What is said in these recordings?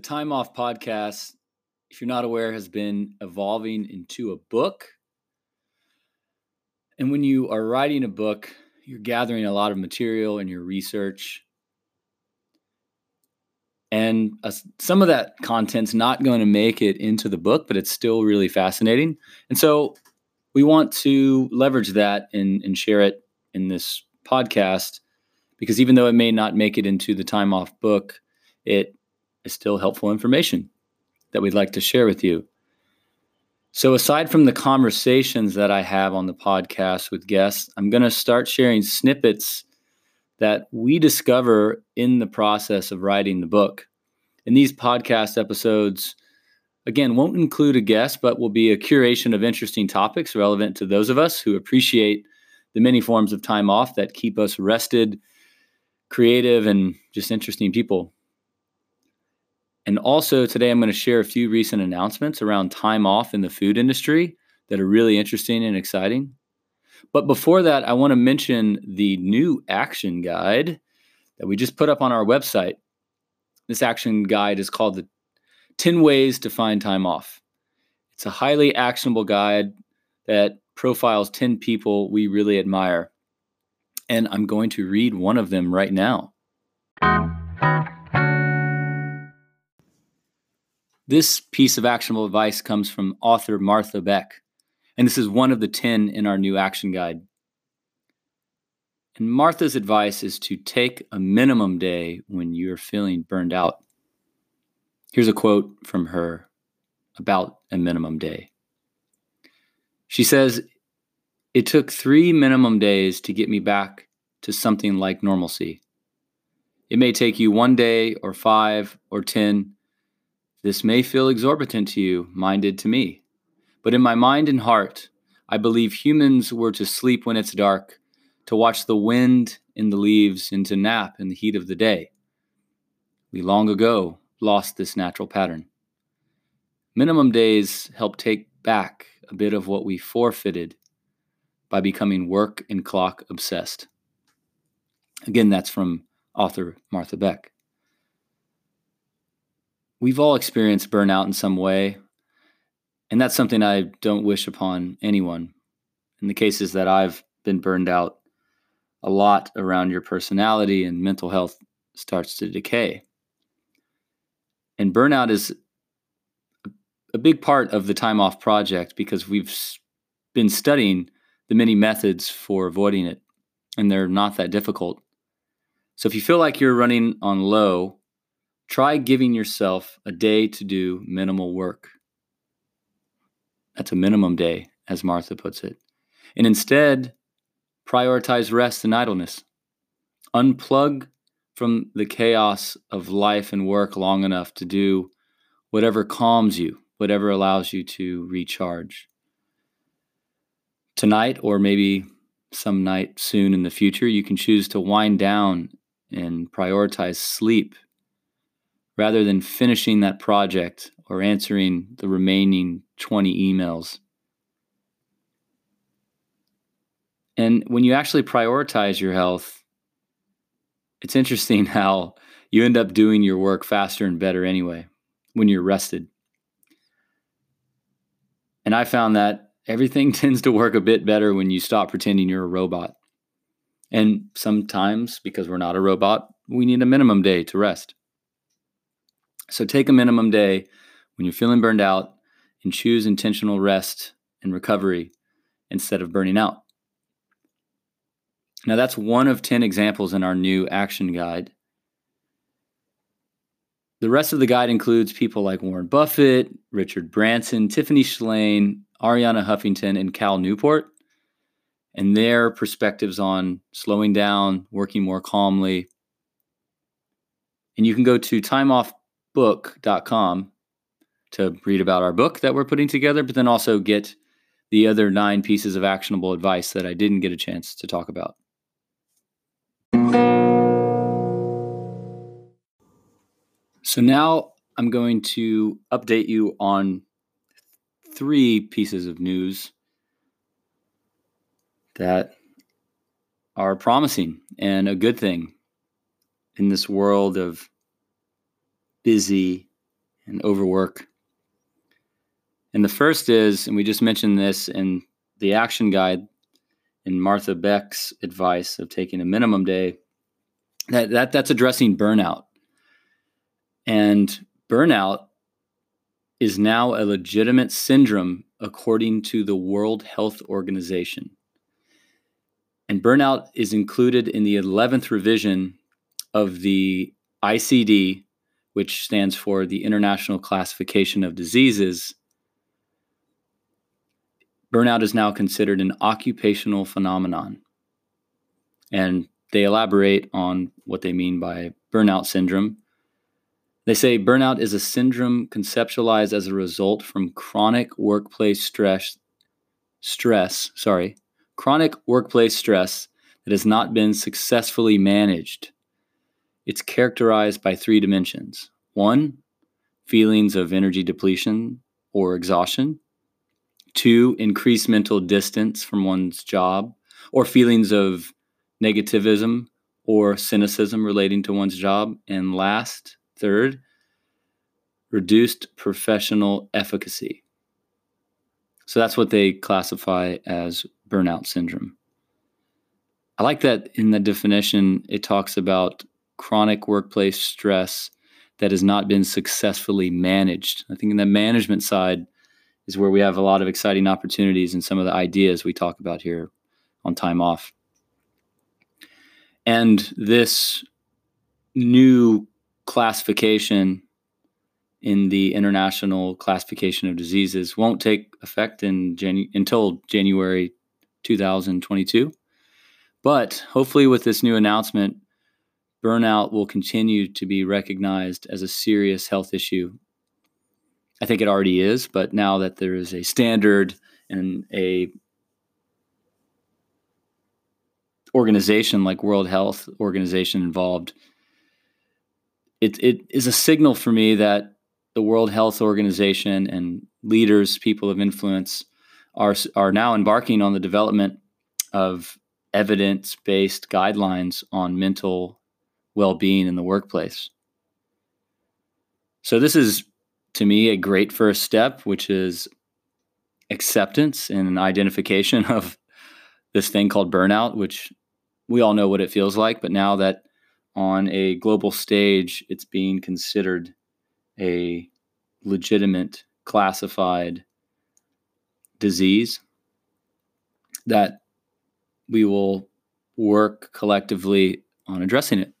the Time Off podcast, if you're not aware, has been evolving into a book. And when you are writing a book, you're gathering a lot of material and your research. And uh, some of that content's not going to make it into the book, but it's still really fascinating. And so we want to leverage that and, and share it in this podcast because even though it may not make it into the time off book, it is still helpful information that we'd like to share with you. So, aside from the conversations that I have on the podcast with guests, I'm going to start sharing snippets that we discover in the process of writing the book. And these podcast episodes, again, won't include a guest, but will be a curation of interesting topics relevant to those of us who appreciate the many forms of time off that keep us rested, creative, and just interesting people. And also, today I'm going to share a few recent announcements around time off in the food industry that are really interesting and exciting. But before that, I want to mention the new action guide that we just put up on our website. This action guide is called the 10 Ways to Find Time Off. It's a highly actionable guide that profiles 10 people we really admire. And I'm going to read one of them right now. This piece of actionable advice comes from author Martha Beck, and this is one of the 10 in our new action guide. And Martha's advice is to take a minimum day when you're feeling burned out. Here's a quote from her about a minimum day. She says, It took three minimum days to get me back to something like normalcy. It may take you one day or five or 10 this may feel exorbitant to you, minded to me. But in my mind and heart, I believe humans were to sleep when it's dark, to watch the wind in the leaves, and to nap in the heat of the day. We long ago lost this natural pattern. Minimum days help take back a bit of what we forfeited by becoming work and clock obsessed. Again, that's from author Martha Beck. We've all experienced burnout in some way, and that's something I don't wish upon anyone. In the cases that I've been burned out, a lot around your personality and mental health starts to decay. And burnout is a big part of the Time Off Project because we've been studying the many methods for avoiding it, and they're not that difficult. So if you feel like you're running on low, Try giving yourself a day to do minimal work. That's a minimum day, as Martha puts it. And instead, prioritize rest and idleness. Unplug from the chaos of life and work long enough to do whatever calms you, whatever allows you to recharge. Tonight, or maybe some night soon in the future, you can choose to wind down and prioritize sleep rather than finishing that project or answering the remaining 20 emails. And when you actually prioritize your health, it's interesting how you end up doing your work faster and better anyway when you're rested. And I found that everything tends to work a bit better when you stop pretending you're a robot. And sometimes, because we're not a robot, we need a minimum day to rest. So take a minimum day when you're feeling burned out and choose intentional rest and recovery instead of burning out. Now, that's one of 10 examples in our new action guide. The rest of the guide includes people like Warren Buffett, Richard Branson, Tiffany Shlain, Arianna Huffington, and Cal Newport, and their perspectives on slowing down, working more calmly. And you can go to timeoff book.com to read about our book that we're putting together, but then also get the other nine pieces of actionable advice that I didn't get a chance to talk about. So now I'm going to update you on three pieces of news that are promising and a good thing in this world of busy, and overwork. And the first is, and we just mentioned this in the action guide in Martha Beck's advice of taking a minimum day, that, that that's addressing burnout. And burnout is now a legitimate syndrome according to the World Health Organization. And burnout is included in the 11th revision of the ICD, which stands for the International Classification of Diseases. Burnout is now considered an occupational phenomenon. And they elaborate on what they mean by burnout syndrome. They say burnout is a syndrome conceptualized as a result from chronic workplace stress stress, sorry, chronic workplace stress that has not been successfully managed. It's characterized by three dimensions. One, feelings of energy depletion or exhaustion. Two, increased mental distance from one's job or feelings of negativism or cynicism relating to one's job. And last, third, reduced professional efficacy. So that's what they classify as burnout syndrome. I like that in the definition, it talks about chronic workplace stress that has not been successfully managed. I think in the management side is where we have a lot of exciting opportunities and some of the ideas we talk about here on time off. And this new classification in the International Classification of Diseases won't take effect in Janu- until January 2022. But hopefully, with this new announcement, burnout will continue to be recognized as a serious health issue. I think it already is, but now that there is a standard and a organization like World Health Organization involved, it, it is a signal for me that the World Health Organization and leaders, people of influence, are are now embarking on the development of evidence-based guidelines on mental well-being in the workplace. So this is to me a great first step, which is acceptance and identification of this thing called burnout, which we all know what it feels like, but now that on a global stage it's being considered a legitimate classified disease that we will work collectively on addressing it.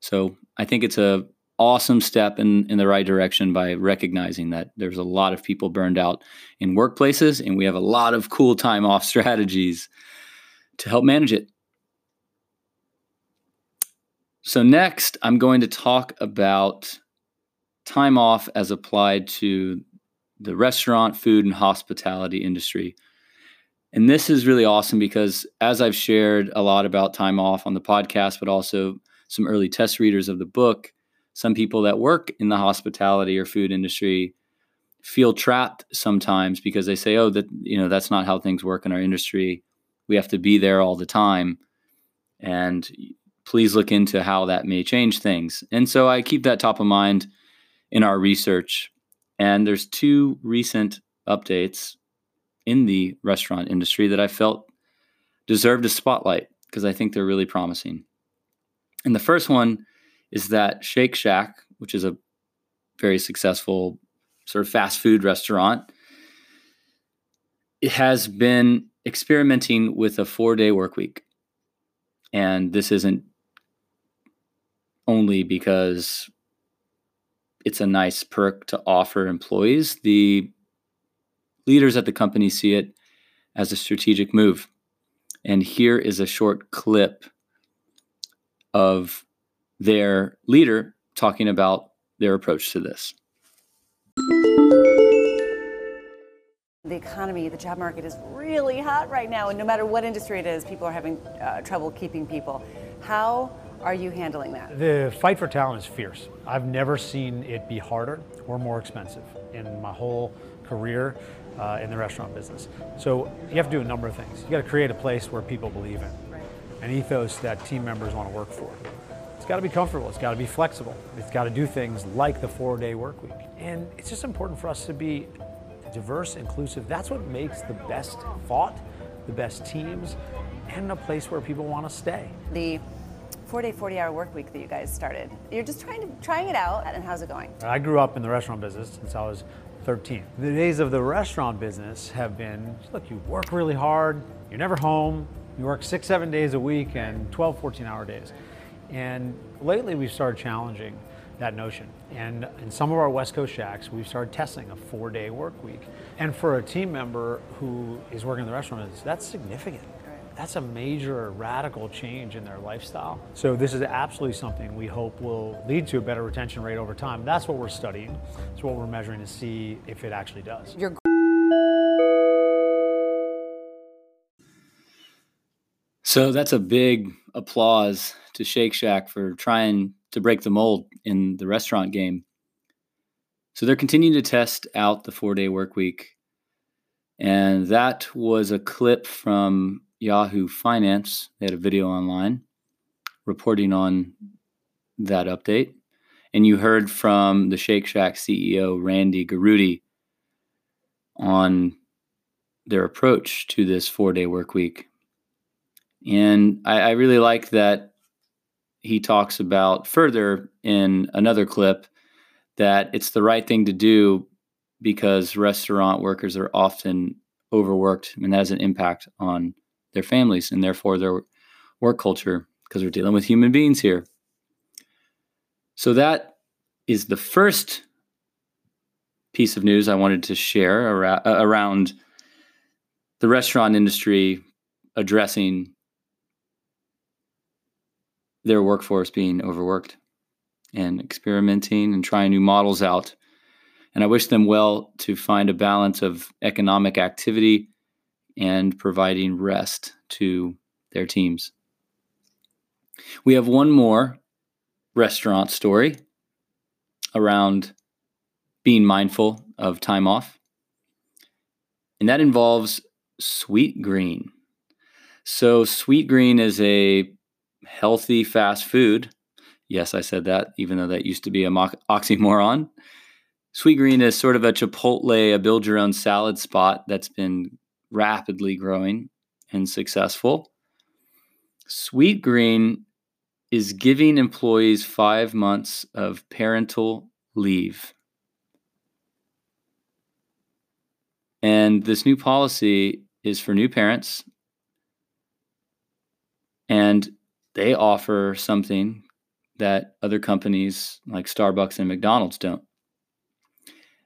So I think it's a awesome step in, in the right direction by recognizing that there's a lot of people burned out in workplaces and we have a lot of cool time off strategies to help manage it. So next I'm going to talk about time off as applied to the restaurant, food, and hospitality industry. And this is really awesome because as I've shared a lot about time off on the podcast, but also some early test readers of the book, some people that work in the hospitality or food industry feel trapped sometimes because they say, "Oh, that you know, that's not how things work in our industry. We have to be there all the time." And please look into how that may change things. And so I keep that top of mind in our research. And there's two recent updates in the restaurant industry that I felt deserved a spotlight because I think they're really promising. And the first one is that Shake Shack, which is a very successful sort of fast food restaurant, it has been experimenting with a four day work week. And this isn't only because it's a nice perk to offer employees. The leaders at the company see it as a strategic move. And here is a short clip of their leader talking about their approach to this. The economy, the job market is really hot right now, and no matter what industry it is, people are having uh, trouble keeping people. How are you handling that? The fight for talent is fierce. I've never seen it be harder or more expensive in my whole career uh, in the restaurant business. So you have to do a number of things. You got to create a place where people believe in, right. An ethos that team members want to work for. It's got to be comfortable. It's got to be flexible. It's got to do things like the four day work week. And it's just important for us to be diverse, inclusive. That's what makes the best thought, the best teams, and a place where people want to stay. The four day, 40 hour work week that you guys started. You're just trying to trying it out, and how's it going? I grew up in the restaurant business since I was 13. The days of the restaurant business have been look, you work really hard, you're never home, you work six, seven days a week and 12, 14 hour days. And lately we've started challenging that notion. And in some of our West Coast shacks, we've started testing a four day work week. And for a team member who is working in the restaurant, that's significant. That's a major radical change in their lifestyle. So this is absolutely something we hope will lead to a better retention rate over time. That's what we're studying. It's what we're measuring to see if it actually does. You're So that's a big applause to Shake Shack for trying to break the mold in the restaurant game. So they're continuing to test out the four day work week. And that was a clip from Yahoo Finance. They had a video online reporting on that update. And you heard from the Shake Shack CEO, Randy Garutti, on their approach to this four day work week. And I, I really like that he talks about further in another clip that it's the right thing to do because restaurant workers are often overworked and that has an impact on their families and therefore their work culture because we're dealing with human beings here. So that is the first piece of news I wanted to share around, around the restaurant industry addressing their workforce being overworked and experimenting and trying new models out. And I wish them well to find a balance of economic activity and providing rest to their teams. We have one more restaurant story around being mindful of time off, and that involves Sweetgreen. So, Sweetgreen is a healthy fast food Yes, I said that, even though that used to be a mo- oxymoron. Sweetgreen is sort of a Chipotle, a build your own salad spot that's been rapidly growing and successful. Sweetgreen is giving employees five months of parental leave. And this new policy is for new parents. And they offer something that other companies like Starbucks and McDonald's don't.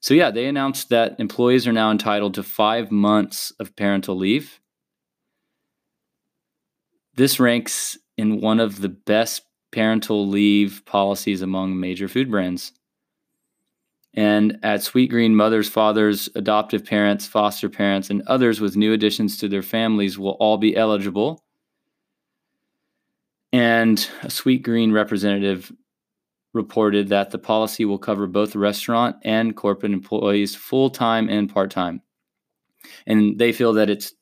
So, yeah, they announced that employees are now entitled to five months of parental leave. This ranks in one of the best parental leave policies among major food brands. And at Sweetgreen, mothers, fathers, adoptive parents, foster parents, and others with new additions to their families will all be eligible and a Sweetgreen representative reported that the policy will cover both restaurant and corporate employees full time and part time. And they feel that it's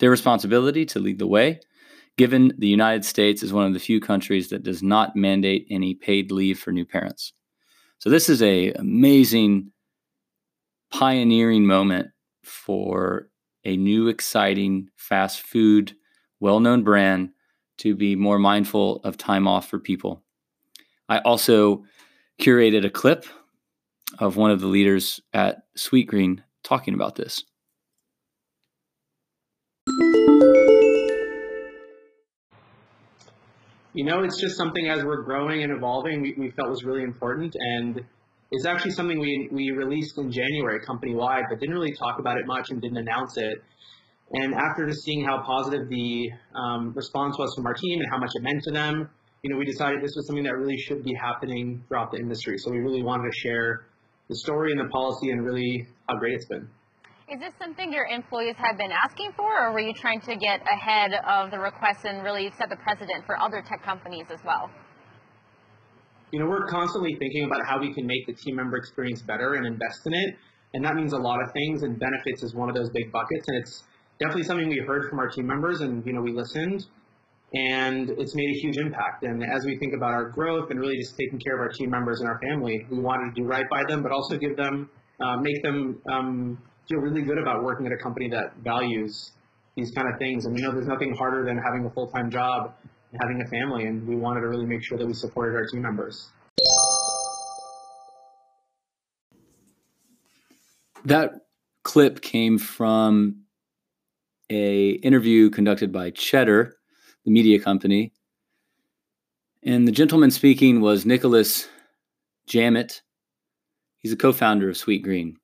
their responsibility to lead the way, given the United States is one of the few countries that does not mandate any paid leave for new parents. So this is a amazing pioneering moment for a new exciting fast food well-known brand to be more mindful of time off for people. I also curated a clip of one of the leaders at Sweetgreen talking about this. You know, it's just something as we're growing and evolving, we, we felt was really important. And it's actually something we, we released in January company wide, but didn't really talk about it much and didn't announce it. And after just seeing how positive the um, response was from our team and how much it meant to them, you know, we decided this was something that really should be happening throughout the industry. So we really wanted to share the story and the policy and really how great it's been. Is this something your employees have been asking for, or were you trying to get ahead of the request and really set the precedent for other tech companies as well? You know, we're constantly thinking about how we can make the team member experience better and invest in it. And that means a lot of things, and benefits is one of those big buckets. And it's definitely something we heard from our team members, and you know we listened. and it's made a huge impact. And as we think about our growth and really just taking care of our team members and our family, we wanted to do right by them, but also give them, uh, make them um, feel really good about working at a company that values these kind of things. And we know there's nothing harder than having a full time job and having a family, and we wanted to really make sure that we supported our team members. That clip came from a interview conducted by Cheddar, the media company. And the gentleman speaking was Nicolas Jammet. He's a co-founder of Sweetgreen.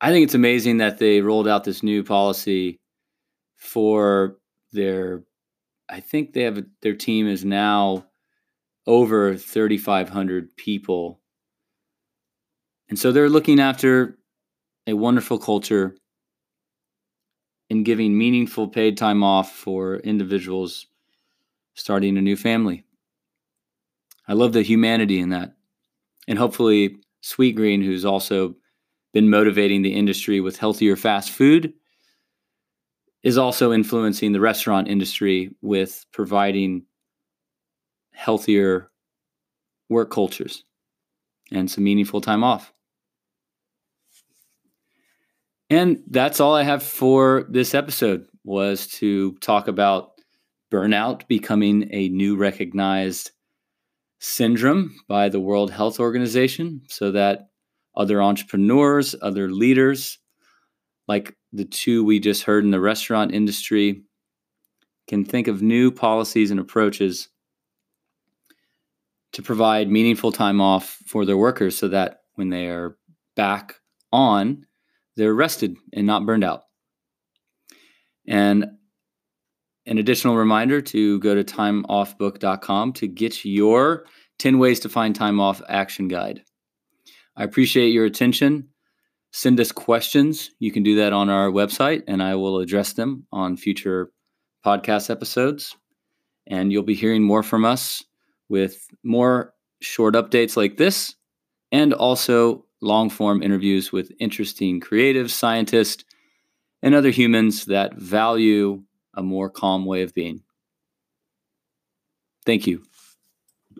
I think it's amazing that they rolled out this new policy for their I think they have their team is now over 3500 people. And so they're looking after a wonderful culture in giving meaningful paid time off for individuals starting a new family. I love the humanity in that. And hopefully, Sweetgreen, who's also been motivating the industry with healthier fast food, is also influencing the restaurant industry with providing healthier work cultures and some meaningful time off. And that's all I have for this episode was to talk about burnout becoming a new recognized syndrome by the World Health Organization so that other entrepreneurs, other leaders, like the two we just heard in the restaurant industry, can think of new policies and approaches to provide meaningful time off for their workers so that when they are back on, they're rested and not burned out. And an additional reminder to go to timeoffbook.com to get your 10 ways to find time off action guide. I appreciate your attention. Send us questions. You can do that on our website, and I will address them on future podcast episodes. And you'll be hearing more from us with more short updates like this, and also long form interviews with interesting creatives, scientists, and other humans that value a more calm way of being. Thank you.